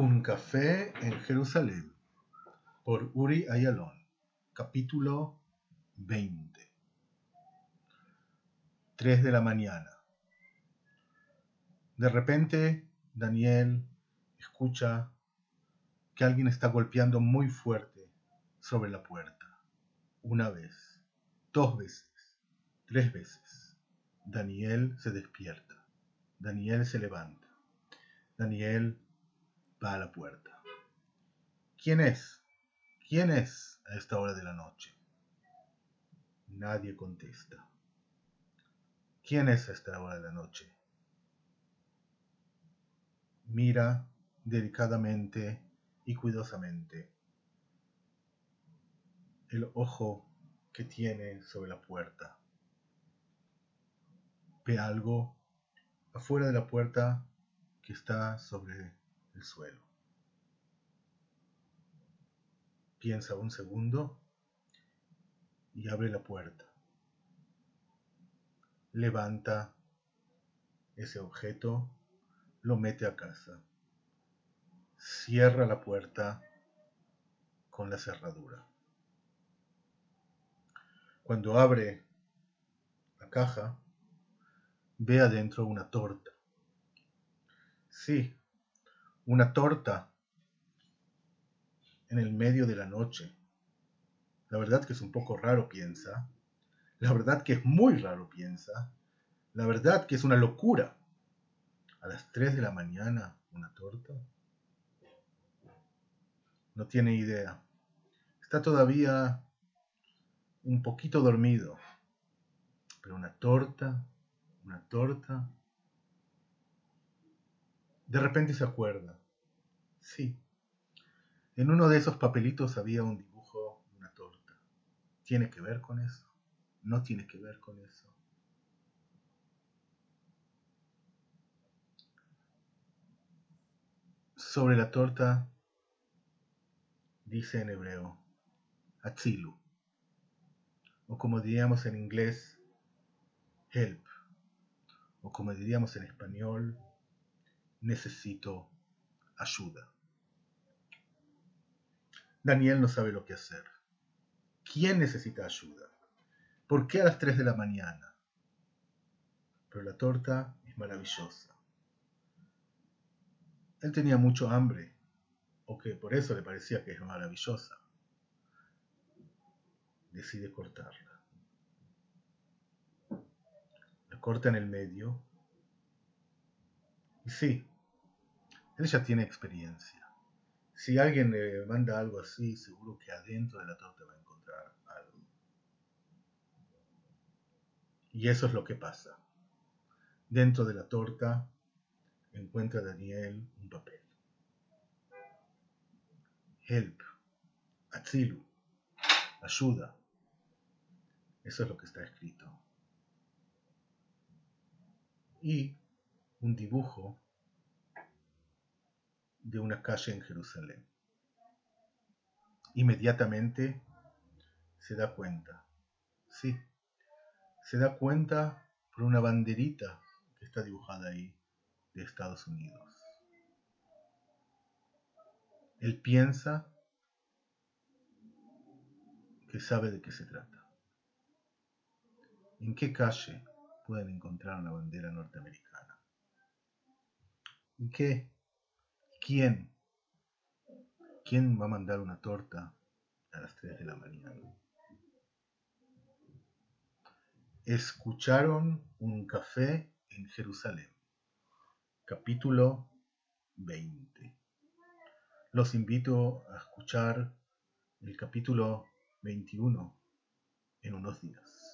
Un café en Jerusalén por Uri Ayalon, capítulo 20. 3 de la mañana. De repente, Daniel escucha que alguien está golpeando muy fuerte sobre la puerta. Una vez, dos veces, tres veces. Daniel se despierta. Daniel se levanta. Daniel va a la puerta. ¿Quién es? ¿Quién es a esta hora de la noche? Nadie contesta. ¿Quién es a esta hora de la noche? Mira delicadamente y cuidadosamente el ojo que tiene sobre la puerta. Ve algo afuera de la puerta que está sobre el suelo. Piensa un segundo y abre la puerta. Levanta ese objeto, lo mete a casa. Cierra la puerta con la cerradura. Cuando abre la caja, ve adentro una torta. Sí, una torta en el medio de la noche. La verdad que es un poco raro, piensa. La verdad que es muy raro, piensa. La verdad que es una locura. A las 3 de la mañana, una torta. No tiene idea. Está todavía un poquito dormido. Pero una torta, una torta. De repente se acuerda. Sí. En uno de esos papelitos había un dibujo una torta. ¿Tiene que ver con eso? No tiene que ver con eso. Sobre la torta dice en hebreo, Atzilu, o como diríamos en inglés, help, o como diríamos en español, necesito ayuda. Daniel no sabe lo que hacer. ¿Quién necesita ayuda? ¿Por qué a las 3 de la mañana? Pero la torta es maravillosa. Él tenía mucho hambre, o que por eso le parecía que es maravillosa. Decide cortarla. La corta en el medio. Y sí, él ya tiene experiencia. Si alguien le manda algo así, seguro que adentro de la torta va a encontrar algo. Y eso es lo que pasa. Dentro de la torta encuentra Daniel un papel. Help, Atzilu, ayuda. Eso es lo que está escrito. Y un dibujo de una calle en Jerusalén. Inmediatamente se da cuenta, sí, se da cuenta por una banderita que está dibujada ahí de Estados Unidos. Él piensa que sabe de qué se trata. ¿En qué calle pueden encontrar una bandera norteamericana? ¿En qué ¿Quién? ¿Quién va a mandar una torta a las 3 de la mañana? Escucharon un café en Jerusalén. Capítulo 20. Los invito a escuchar el capítulo 21 en unos días.